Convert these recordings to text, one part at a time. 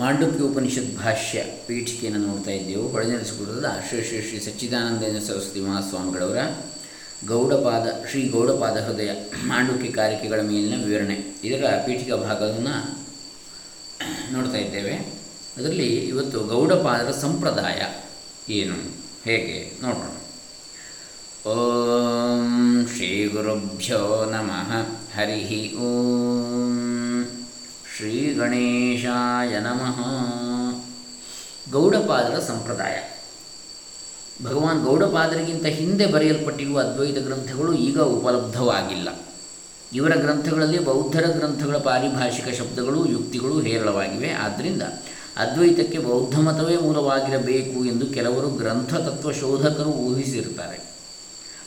ಮಾಂಡುಕ್ಯ ಉಪನಿಷತ್ ಭಾಷ್ಯ ಪೀಠಿಕೆಯನ್ನು ನೋಡ್ತಾ ಇದ್ದೆವು. ಹೊಳೆನರಸಿಪುರದ ಶ್ರೀ ಶ್ರೀ ಶ್ರೀ ಸಚ್ಚಿದಾನಂದೇಂದ್ರ ಸರಸ್ವತಿ ಮಹಾಸ್ವಾಮಿಗಳವರ ಗೌಡಪಾದ, ಶ್ರೀ ಗೌಡಪಾದ ಹೃದಯ ಮಾಂಡುಕ್ಯ ಕಾರಿಕೆಗಳ ಮೇಲಿನ ವಿವರಣೆ. ಇದರ ಪೀಠಿಕಾ ಭಾಗವನ್ನು ನೋಡ್ತಾ ಇದ್ದೇವೆ. ಅದರಲ್ಲಿ ಇವತ್ತು ಗೌಡಪಾದರ ಸಂಪ್ರದಾಯ ಏನು? ಹೇಗೆ? ನೋಡೋಣ. ಓಂ ಶ್ರೀ ಗುರುಭ್ಯೋ ನಮಃ. ಹರಿ ಓಂ. ಗಣೇಶಾಯ ನಮಃ. ಗೌಡಪಾದರ ಸಂಪ್ರದಾಯ. ಭಗವಾನ್ ಗೌಡಪಾದರಿಗಿಂತ ಹಿಂದೆ ಬರೆಯಲ್ಪಟ್ಟಿರುವ ಅದ್ವೈತ ಗ್ರಂಥಗಳು ಈಗ ಉಪಲಬ್ಧವಾಗಿಲ್ಲ. ಇವರ ಗ್ರಂಥಗಳಲ್ಲಿ ಬೌದ್ಧರ ಗ್ರಂಥಗಳ ಪಾರಿಭಾಷಿಕ ಶಬ್ದಗಳು, ಯುಕ್ತಿಗಳು ಹೇರಳವಾಗಿವೆ. ಆದ್ದರಿಂದ ಅದ್ವೈತಕ್ಕೆ ಬೌದ್ಧ ಮತವೇ ಮೂಲವಾಗಿರಬೇಕು ಎಂದು ಕೆಲವರು ಗ್ರಂಥ ತತ್ವ ಶೋಧಕರು ಊಹಿಸಿರುತ್ತಾರೆ.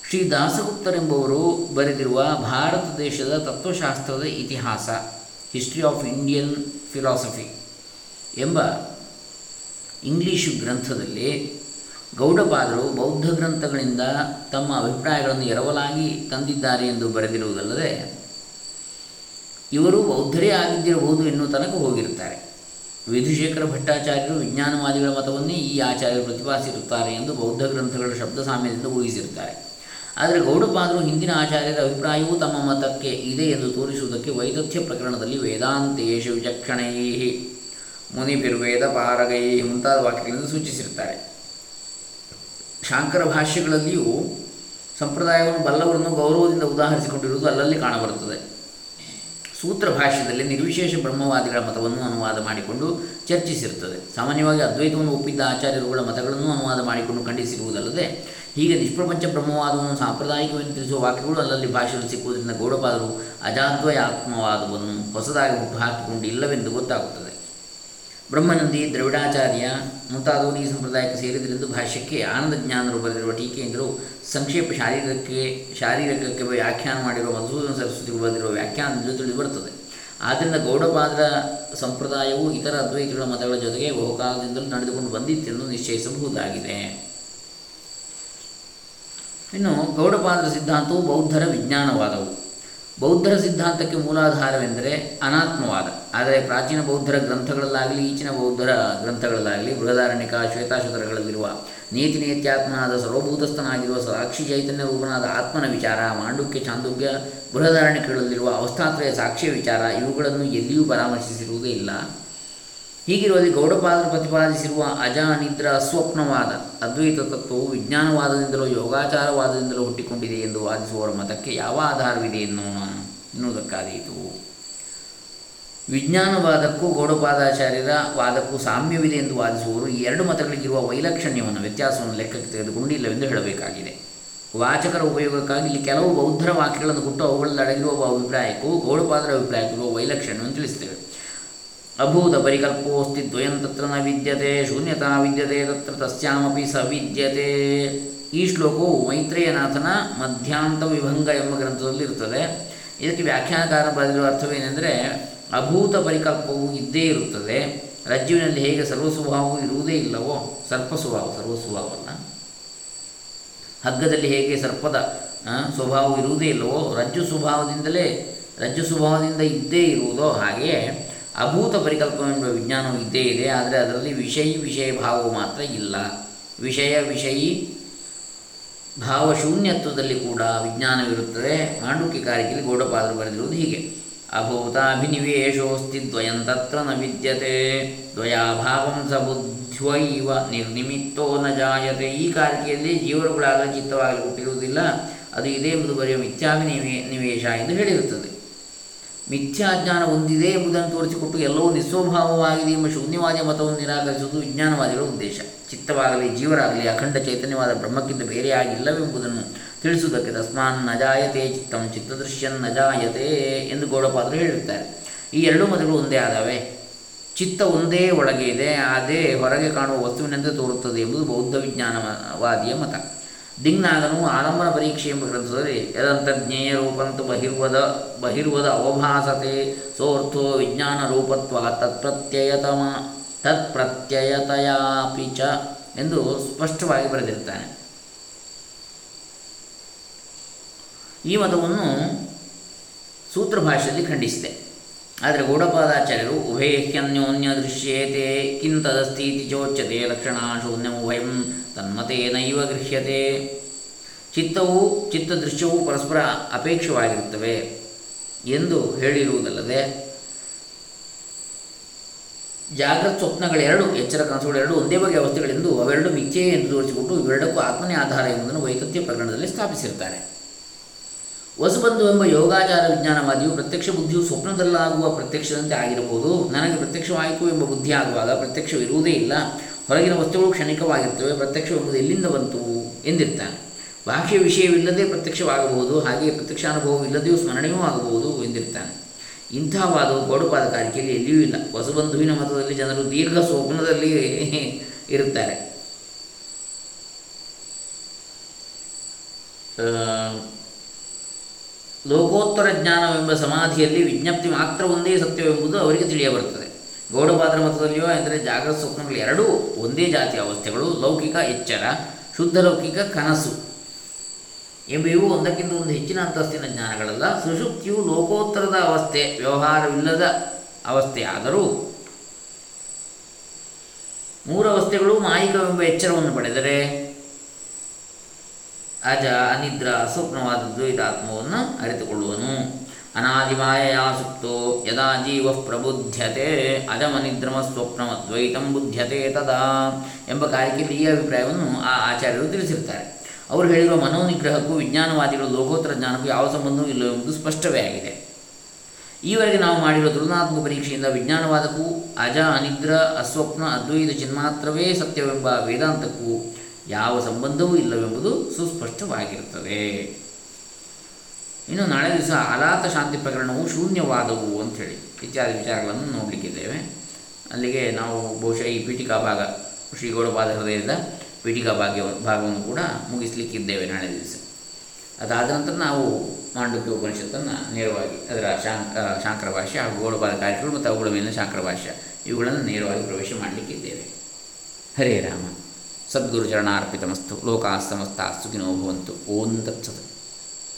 ಶ್ರೀ ದಾಸಗುಪ್ತರೆಂಬುವರು ಬರೆದಿರುವ ಭಾರತ ದೇಶದ ತತ್ವಶಾಸ್ತ್ರದ ಇತಿಹಾಸ. ಹಿಸ್ಟ್ರಿ ಆಫ್ ಇಂಡಿಯನ್ ಫಿಲಾಸಫಿ ಎಂಬ ಇಂಗ್ಲೀಷು ಗ್ರಂಥದಲ್ಲಿ ಗೌಡಪಾದರು ಬೌದ್ಧ ಗ್ರಂಥಗಳಿಂದ ತಮ್ಮ ಅಭಿಪ್ರಾಯಗಳನ್ನು ಎರವಲಾಗಿ ತಂದಿದ್ದಾರೆ ಎಂದು ಬರೆದಿರುವುದಲ್ಲದೆ, ಇವರು ಬೌದ್ಧರೇ ಆಗಿದ್ದಿರಬಹುದು ಎನ್ನುವ ತನಕ ಹೋಗಿರುತ್ತಾರೆ. ವಿಧುಶೇಖರ ಭಟ್ಟಾಚಾರ್ಯರು ವಿಜ್ಞಾನವಾದಿಗಳ ಮತವನ್ನೇ ಈ ಆಚಾರ್ಯರು ಪ್ರತಿಪಾದಿಸಿರುತ್ತಾರೆ ಎಂದು ಬೌದ್ಧ ಗ್ರಂಥಗಳ ಶಬ್ದ ಸಾಮ್ಯದಿಂದ ಊಹಿಸಿರುತ್ತಾರೆ. ಆದರೆ ಗೌಡಪಾದರು ಹಿಂದಿನ ಆಚಾರ್ಯರ ಅಭಿಪ್ರಾಯವೂ ತಮ್ಮ ಮತಕ್ಕೆ ಇದೆ ಎಂದು ತೋರಿಸುವುದಕ್ಕೆ ವೈದಥ್ಯ ಪ್ರಕರಣದಲ್ಲಿ ವೇದಾಂತೇಶ ವಿಚಕ್ಷಣೈ ಮುನಿಭಿರ್ವೇದ ಪಾರಗೈ ಮುಂತಾದ ವಾಕ್ಯಗಳನ್ನು ಸೂಚಿಸಿರುತ್ತಾರೆ. ಶಾಂಕರ ಭಾಷ್ಯಗಳಲ್ಲಿಯೂ ಸಂಪ್ರದಾಯವನ್ನು ಬಲ್ಲವರನ್ನು ಗೌರವದಿಂದ ಉದಾಹರಿಸಿಕೊಂಡಿರುವುದು ಅಲ್ಲಲ್ಲಿ ಕಾಣಬರುತ್ತದೆ. ಸೂತ್ರ ಭಾಷ್ಯದಲ್ಲಿ ನಿರ್ವಿಶೇಷ ಬ್ರಹ್ಮವಾದಿಗಳ ಮತವನ್ನು ಅನುವಾದ ಮಾಡಿಕೊಂಡು ಚರ್ಚಿಸಿರುತ್ತದೆ. ಸಾಮಾನ್ಯವಾಗಿ ಅದ್ವೈತವನ್ನು ಒಪ್ಪಿದ್ದ ಆಚಾರ್ಯರುಗಳ ಮತಗಳನ್ನು ಅನುವಾದ ಮಾಡಿಕೊಂಡು ಖಂಡಿಸಿರುವುದಲ್ಲದೆ ಹೀಗೆ ನಿಷ್ಪ್ರಪಂಚ ಬ್ರಹ್ಮವಾದವನ್ನು ಸಾಂಪ್ರದಾಯಿಕವೆಂದು ತಿಳಿಸುವ ವಾಕ್ಯಗಳು ಅಲ್ಲಲ್ಲಿ ಭಾಷೆಯಲ್ಲಿ ಸಿಕ್ಕುವುದರಿಂದ ಗೌಡಪಾದರು ಅಜಾದ್ವಯಾತ್ಮವಾದವನ್ನು ಹೊಸದಾಗಿ ಹುಟ್ಟುಹಾಕಿಕೊಂಡು ಇಲ್ಲವೆಂದು ಗೊತ್ತಾಗುತ್ತದೆ. ಬ್ರಹ್ಮನಂದಿ ದ್ರವಿಡಾಚಾರ್ಯ ಮುಂತಾದವರು ಈ ಸಂಪ್ರದಾಯಕ್ಕೆ ಸೇರಿದರೆಂದು ಭಾಷ್ಯಕ್ಕೆ ಆನಂದ ಜ್ಞಾನರು ಬರೆದಿರುವ ಟೀಕೆಯಿಂದರು ಸಂಕ್ಷೇಪ ಶಾರೀರಕ್ಕೆ, ಶಾರೀರಿಕಕ್ಕೆ ವ್ಯಾಖ್ಯಾನ ಮಾಡಿರುವ ಮಧುಸೂದನ ಸರಸ್ವತಿಗಳು ಬರೆದಿರುವ ವ್ಯಾಖ್ಯಾನದಿಂದ ತಿಳಿದು ಬರುತ್ತದೆ. ಆದ್ದರಿಂದ ಗೌಡಪಾದರ ಸಂಪ್ರದಾಯವು ಇತರ ಅದ್ವೈತಗಳ ಮತಗಳ ಜೊತೆಗೆ ಬಹುಕಾಲದಿಂದಲೂ ನಡೆದುಕೊಂಡು ಬಂದಿತ್ತೆಂದು ನಿಶ್ಚಯಿಸಬಹುದಾಗಿದೆ. ಇನ್ನು ಗೌಡಪಾದರ ಸಿದ್ಧಾಂತವು ಬೌದ್ಧರ ವಿಜ್ಞಾನವಾದವು. ಬೌದ್ಧರ ಸಿದ್ಧಾಂತಕ್ಕೆ ಮೂಲಾಧಾರವೆಂದರೆ ಅನಾತ್ಮವಾದ. ಆದರೆ ಪ್ರಾಚೀನ ಬೌದ್ಧರ ಗ್ರಂಥಗಳಲ್ಲಾಗಲಿ, ಈಚಿನ ಬೌದ್ಧರ ಗ್ರಂಥಗಳಲ್ಲಾಗಲಿ, ಬೃಹದಾರಣ್ಯಕ ಶ್ವೇತಾಶ್ವತರಗಳಲ್ಲಿರುವ ನೀತಿ ನೇತ್ಯಾತ್ಮನಾದ ಸರ್ವಭೂತಸ್ಥನಾಗಿರುವ ಸಾಕ್ಷಿ ಚೈತನ್ಯ ರೂಪನಾದ ಆತ್ಮನ ವಿಚಾರ, ಮಾಂಡುಕ್ಯ ಚಾಂದೋಗ್ಯ ಬೃಹದಾರಣ್ಯಕಗಳಲ್ಲಿರುವ ಅವಸ್ಥಾತ್ರಯ ಸಾಕ್ಷ್ಯ ವಿಚಾರ, ಇವುಗಳನ್ನು ಎಲ್ಲಿಯೂ ಪರಾಮರ್ಶಿಸಿರುವುದೇ ಇಲ್ಲ. ಹೀಗಿರುವಲ್ಲಿ ಗೌಡಪಾದರು ಪ್ರತಿಪಾದಿಸಿರುವ ಅಜ ನಿದ್ರ ಅಸ್ವಪ್ನವಾದ ಅದ್ವೈತ ತತ್ವವು ವಿಜ್ಞಾನವಾದದಿಂದಲೋ ಯೋಗಾಚಾರವಾದದಿಂದಲೋ ಹುಟ್ಟಿಕೊಂಡಿದೆ ಎಂದು ವಾದಿಸುವವರ ಮತಕ್ಕೆ ಯಾವ ಆಧಾರವಿದೆ ಎನ್ನೋಣ ಎನ್ನುವುದಕ್ಕಾದೀತು ವಿಜ್ಞಾನವಾದಕ್ಕೂ ಗೌಡಪಾದಾಚಾರ್ಯರ ವಾದಕ್ಕೂ ಸಾಮ್ಯವಿದೆ ಎಂದು ವಾದಿಸುವವರು ಈ ಎರಡು ಮತಗಳಿಗಿರುವ ವೈಲಕ್ಷಣ್ಯವನ್ನು, ವ್ಯತ್ಯಾಸವನ್ನು ಲೆಕ್ಕಕ್ಕೆ ತೆಗೆದುಕೊಂಡಿಲ್ಲವೆಂದು ಹೇಳಬೇಕಾಗಿದೆ. ವಾಚಕರ ಉಪಯೋಗಕ್ಕಾಗಿ ಇಲ್ಲಿ ಕೆಲವು ಬೌದ್ಧರ ವಾಕ್ಯಗಳನ್ನು ಕೊಟ್ಟು ಅವುಗಳಲ್ಲಿ ಅಡಗಿರುವ ಅಭಿಪ್ರಾಯಕ್ಕೂ ಗೌಡಪಾದರ ಅಭಿಪ್ರಾಯಕ್ಕಿರುವ ವೈಲಕ್ಷಣ್ಯವನ್ನು ತಿಳಿಸ್ತೇವೆ ಅಭೂತ ಪರಿಕಲ್ಪೋಸ್ತಿ ದ್ವಯಂ ತತ್ರ ನ ವಿದ್ಯತೆ, ಶೂನ್ಯತಾ ವಿದ್ಯತೆ, ತತ್ರ ತಸ್ಯಾಮಪಿ ಸ ವಿದ್ಯತೆ. ಈ ಶ್ಲೋಕವು ಮೈತ್ರೇಯನಾಥನ ಮಧ್ಯಾಂತ ವಿಭಂಗ ಎಂಬ ಗ್ರಂಥದಲ್ಲಿ ಇರುತ್ತದೆ ಇದಕ್ಕೆ ವ್ಯಾಖ್ಯಾನಕಾರ ಬರೆದಿರುವ ಅರ್ಥವೇನೆಂದರೆ, ಅಭೂತ ಪರಿಕಲ್ಪವು ಇದ್ದೇ ಇರುತ್ತದೆ. ರಜ್ಜುವಿನಲ್ಲಿ ಹೇಗೆ ಸರ್ವಸ್ವಭಾವವು ಇರುವುದೇ ಇಲ್ಲವೋ ಸರ್ಪ ಸ್ವಭಾವ ಸರ್ವಸ್ವಭಾವಲ್ಲ ಹಗ್ಗದಲ್ಲಿ ಹೇಗೆ ಸರ್ಪದ ಸ್ವಭಾವ ಇರುವುದೇ ಇಲ್ಲವೋ, ರಜ್ಜು ಸ್ವಭಾವದಿಂದಲೇ, ರಜ್ಜು ಸ್ವಭಾವದಿಂದ ಇದ್ದೇ ಇರುವುದೋ ಹಾಗೆಯೇ ಅಭೂತ ಪರಿಕಲ್ಪನೆಂಬ ವಿಜ್ಞಾನವು ಇದ್ದೇ ಇದೆ, ಆದರೆ ಅದರಲ್ಲಿ ವಿಷಯಿ ವಿಷಯ ಭಾವವು ಮಾತ್ರ ಇಲ್ಲ. ವಿಷಯ ವಿಷಯಿ ಭಾವಶೂನ್ಯತ್ವದಲ್ಲಿ ಕೂಡ ವಿಜ್ಞಾನವಿರುತ್ತದೆ. ಮಾಂಡುಕ್ಯ ಕಾರಿಕೆಯಲ್ಲಿ ಗೌಡಪಾದರು ಬರೆದಿರುವುದು ಹೀಗೆ. ಅಭೂತಾಭಿನಿವೇಶೋಸ್ತಿ ದ್ವಯಂ ತತ್ರ ನ ವಿದ್ಯತೆ, ದ್ವಯಾಭಾವಂ ಸ ಬುದ್ಧ್ವೈವ ನಿರ್ನಿಮಿತ್ತೋ ನ ಜಾಯತೆ. ಈ ಕಾರಿಕೆಯಲ್ಲಿ ಜೀವರುಗಳಾಗಲಿ ಚಿತ್ತವಾಗಲಿ ಹುಟ್ಟಿರುವುದಿಲ್ಲ. ಅದು ಇದೇ ಎಂಬುದು ಬರೆಯುವ ಮಿಥ್ಯಾಭಿನಿವೇ ನಿವೇಶ ಎಂದು ಹೇಳಿರುತ್ತದೆ. ಮಿಥ್ಯಾಜ್ಞಾನ ಹೊಂದಿದೆ ಎಂಬುದನ್ನು ತೋರಿಸಿಕೊಟ್ಟು ಎಲ್ಲವೂ ನಿಸ್ವಭಾವವಾಗಿದೆ ಎಂಬ ಶೂನ್ಯವಾದ ಮತವನ್ನು ನಿರಾಕರಿಸುವುದು ವಿಜ್ಞಾನವಾದಿಗಳ ಉದ್ದೇಶ. ಚಿತ್ತವಾಗಲಿ, ಜೀವರಾಗಲಿ, ಅಖಂಡ ಚೈತನ್ಯವಾದ ಬ್ರಹ್ಮಕ್ಕಿಂತ ಬೇರೆಯಾಗಿಲ್ಲವೆಂಬುದನ್ನು ತಿಳಿಸುವುದಕ್ಕೆ ತಸ್ಮಾನ್ ನಜಾಯತೆ ಚಿತ್ತಂ ಚಿತ್ತದೃಶ್ಯನ್ ನಜಾಯತೆ ಎಂದು ಗೌಡಪಾದರು ಹೇಳುತ್ತಾರೆ ಈ ಎರಡೂ ಮತಗಳು ಒಂದೇ ಆದವೆ? ಚಿತ್ತ ಒಂದೇ ಒಳಗೆ ಇದೆ, ಅದೇ ಹೊರಗೆ ಕಾಣುವ ವಸ್ತುವಿನಂತೆ ತೋರುತ್ತದೆ ಎಂಬುದು ಬೌದ್ಧ ವಿಜ್ಞಾನವಾದಿಯ ಮತ. ದಿಂಗ್ನಾಗನು ಆಲಂಬನ ಪರೀಕ್ಷೆ ಎಂಬ ಗ್ರಂಥದಲ್ಲಿ ಯದಂತಜ್ಞೇಯ ರೂಪಂತು ಬಹಿರ್ವದ ಬಹಿರ್ವದ ಅವಭಾಸತೆ ಸೋರ್ಥೋ ವಿಜ್ಞಾನ ರೂಪತ್ವ ತತ್ಪ್ರತ್ಯಯತಮ, ತತ್ಪ್ರತ್ಯಯತಯಾಪಿ ಚ ಎಂದು ಸ್ಪಷ್ಟವಾಗಿ ಬರೆದಿರ್ತಾನೆ. ಈ ಮತವನ್ನು ಸೂತ್ರಭಾಷೆಯಲ್ಲಿ ಖಂಡಿಸಿದೆ. ಆದರೆ ಗೌಡಪಾದಾಚಾರ್ಯರು ಉಭಯಹ್ಯನ್ಯೋನ್ಯ ದೃಶ್ಯೇತೆ ಕಿಂತದಸ್ತೀತಿ ಚೋಚ್ಯತೆ ಲಕ್ಷಣ ಶೂನ್ಯಮುಭಯಂ ತನ್ಮತೇನೈವ ಗೃಹ್ಯತೆ. ಚಿತ್ತವು, ಚಿತ್ತದೃಶ್ಯವೂ ಪರಸ್ಪರ ಅಪೇಕ್ಷವಾಗಿರುತ್ತವೆ ಎಂದು ಹೇಳಿರುವುದಲ್ಲದೆ ಜಾಗೃತ್ ಸ್ವಪ್ನಗಳೆರಡು ಎಚ್ಚರ ಕನಸುಗಳೆರಡು ಒಂದೇ ಬಗೆಯ ವಸ್ತುಗಳೆಂದು ಅವೆರಡು ಮಿಥ್ಯೆ ಎಂದು ತೋರಿಸಿಕೊಟ್ಟು ಇವೆರಡಕ್ಕೂ ಆತ್ಮನೇ ಆಧಾರ ಎಂಬುದನ್ನು ವೈಕತ್ಯ ಪ್ರಕರಣದಲ್ಲಿ ಸ್ಥಾಪಿಸಿರ್ತಾರೆ ವಸುಬಂಧು ಎಂಬ ಯೋಗಾಚಾರ ವಿಜ್ಞಾನವಾದಿಯು ಪ್ರತ್ಯಕ್ಷ ಬುದ್ಧಿಯು ಸ್ವಪ್ನದಲ್ಲಾಗುವ ಪ್ರತ್ಯಕ್ಷದಂತೆ ಆಗಿರಬಹುದು. ನನಗೆ ಪ್ರತ್ಯಕ್ಷವಾಯಿತು ಎಂಬ ಬುದ್ಧಿ ಆಗುವಾಗ ಪ್ರತ್ಯಕ್ಷವಿರುವುದೇ ಇಲ್ಲ. ಹೊರಗಿನ ವಸ್ತುಗಳು ಕ್ಷಣಿಕವಾಗಿರ್ತವೆ ಪ್ರತ್ಯಕ್ಷವೆಂಬುದು ಎಲ್ಲಿಂದ ಬಂತು ಎಂದಿರ್ತಾನೆ. ಬಾಹ್ಯ ವಿಷಯವಿಲ್ಲದೆ ಪ್ರತ್ಯಕ್ಷವಾಗಬಹುದು, ಹಾಗೆಯೇ ಪ್ರತ್ಯಕ್ಷಾನುಭವವಿಲ್ಲದೆಯೂ ಸ್ಮರಣೆಯೂ ಆಗಬಹುದು ಎಂದಿರ್ತಾನೆ. ಇಂತಹ ವಾದವು ಗೌಡಪಾದಕಾರಿಕೆಯಲ್ಲಿ ಎಲ್ಲಿಯೂ ಇಲ್ಲ. ವಸುಬಂಧುವಿನ ಮತದಲ್ಲಿ ಜನರು ದೀರ್ಘ ಸ್ವಪ್ನದಲ್ಲಿ ಇರುತ್ತಾರೆ. ಲೋಕೋತ್ತರ ಜ್ಞಾನವೆಂಬ ಸಮಾಧಿಯಲ್ಲಿ ವಿಜ್ಞಪ್ತಿ ಮಾತ್ರ ಒಂದೇ ಸತ್ಯವೆಂಬುದು ಅವರಿಗೆ ತಿಳಿಯಬರುತ್ತದೆ. ಗೌಡಪಾದ್ರ ಮತದಲ್ಲಿಯೋ ಎಂದರೆ ಜಾಗೃತ ಸ್ವಪ್ನಗಳು ಎರಡೂ ಒಂದೇ ಜಾತಿಯ ಅವಸ್ಥೆಗಳು, ಲೌಕಿಕ ಎಚ್ಚರ, ಶುದ್ಧ ಲೌಕಿಕ ಕನಸು ಎಂಬ ಇವು ಒಂದಕ್ಕಿಂತ ಒಂದು ಹೆಚ್ಚಿನ ಅಂತಸ್ತಿನ ಜ್ಞಾನಗಳಲ್ಲ. ಸುಶುಕ್ತಿಯು ಲೋಕೋತ್ತರದ ಅವಸ್ಥೆ, ವ್ಯವಹಾರವಿಲ್ಲದ ಅವಸ್ಥೆಯಾದರೂ ಮೂರು ಅವಸ್ಥೆಗಳು ಮಾಯಿಕವೆಂಬ ಎಚ್ಚರವನ್ನು ಪಡೆದರೆ ಅಜ ಅನಿದ್ರ ಸ್ವಪ್ನವಾದ ದ್ವೈತಾತ್ಮವನ್ನು ಅರಿತುಕೊಳ್ಳುವನು. ಅನಾದಿಮಾಯಾ ಸುಪ್ತೋ, ಯದಾ ಜೀವ ಪ್ರಬುದ್ಧತೆ ಅಜಮನಿದ್ರಮ ಸ್ವಪ್ನಮ ದ್ವೈತಂ ಬುದ್ಧತೆ ತದಾ ಎಂಬ ಕಾರ್ಯಕ್ಕೆ ಈ ಅಭಿಪ್ರಾಯವನ್ನು ಆ ಆಚಾರ್ಯರು ತಿಳಿಸಿರ್ತಾರೆ. ಅವರು ಹೇಳಿರುವ ಮನೋನಿಗ್ರಹಕ್ಕೂ ವಿಜ್ಞಾನವಾದಿಗಳು ಲೋಕೋತ್ತರ ಜ್ಞಾನಕ್ಕೂ ಯಾವ ಸಂಬಂಧವೂ ಇಲ್ಲವೆಂಬುದು ಸ್ಪಷ್ಟವೇ ಆಗಿದೆ. ಈವರೆಗೆ ನಾವು ಮಾಡಿರುವ ತುಲನಾತ್ಮಕ ಪರೀಕ್ಷೆಯಿಂದ ವಿಜ್ಞಾನವಾದಕ್ಕೂ ಅಜ ಅನಿದ್ರ ಅಸ್ವಪ್ನ ಅದ್ವೈತ ಚಿನ್ಮಾತ್ರವೇ ಸತ್ಯವೆಂಬ ವೇದಾಂತಕ್ಕೂ ಯಾವ ಸಂಬಂಧವೂ ಇಲ್ಲವೆಂಬುದು ಸುಸ್ಪಷ್ಟವಾಗಿರುತ್ತದೆ. ಇನ್ನು ನಾಳೆ ದಿವಸ ಅಲಾತ ಶಾಂತಿ ಪ್ರಕರಣವು ಶೂನ್ಯವಾದವು ಅಂಥೇಳಿ ಇತ್ಯಾದಿ ವಿಚಾರಗಳನ್ನು ನೋಡಲಿಕ್ಕಿದ್ದೇವೆ. ಅಲ್ಲಿಗೆ ನಾವು ಬಹುಶಃ ಈ ಪೀಠಿಕಾ ಭಾಗ ಶ್ರೀ ಗೌಡಪಾದ ಹೃದಯದ ಪೀಠಿಕಾ ಭಾಗ್ಯ, ಭಾಗವನ್ನು ಕೂಡ ಮುಗಿಸ್ಲಿಕ್ಕಿದ್ದೇವೆ ನಾಳೆ ದಿವಸ. ಅದಾದ ನಂತರ ನಾವು ಮಾಂಡುಕ್ಯ ಉಪನಿಷತ್ತನ್ನು ನೇರವಾಗಿ ಅದರ ಶಾಂಕ ಶಾಂಕರ ಭಾಷೆ ಹಾಗೂ ಗೌಡಪಾದ ಕಾರ್ಯಕ್ರಮ ಮತ್ತು ಅವುಗಳ ಮೇಲಿನ ಶಾಂಕರ ಭಾಷೆ ಇವುಗಳನ್ನು ನೇರವಾಗಿ ಪ್ರವೇಶ ಮಾಡಲಿಕ್ಕಿದ್ದೇವೆ. ಹರೇ ರಾಮ. ಸದ್ಗುರು ಚರಣಾರ್ಪಿತಮಸ್ತು ಲೋಕಾಸ್ತಮಸ್ತಾ ಸುಖಿನೋ ಭವಂತು ಓಂ ತತ್ಸತ್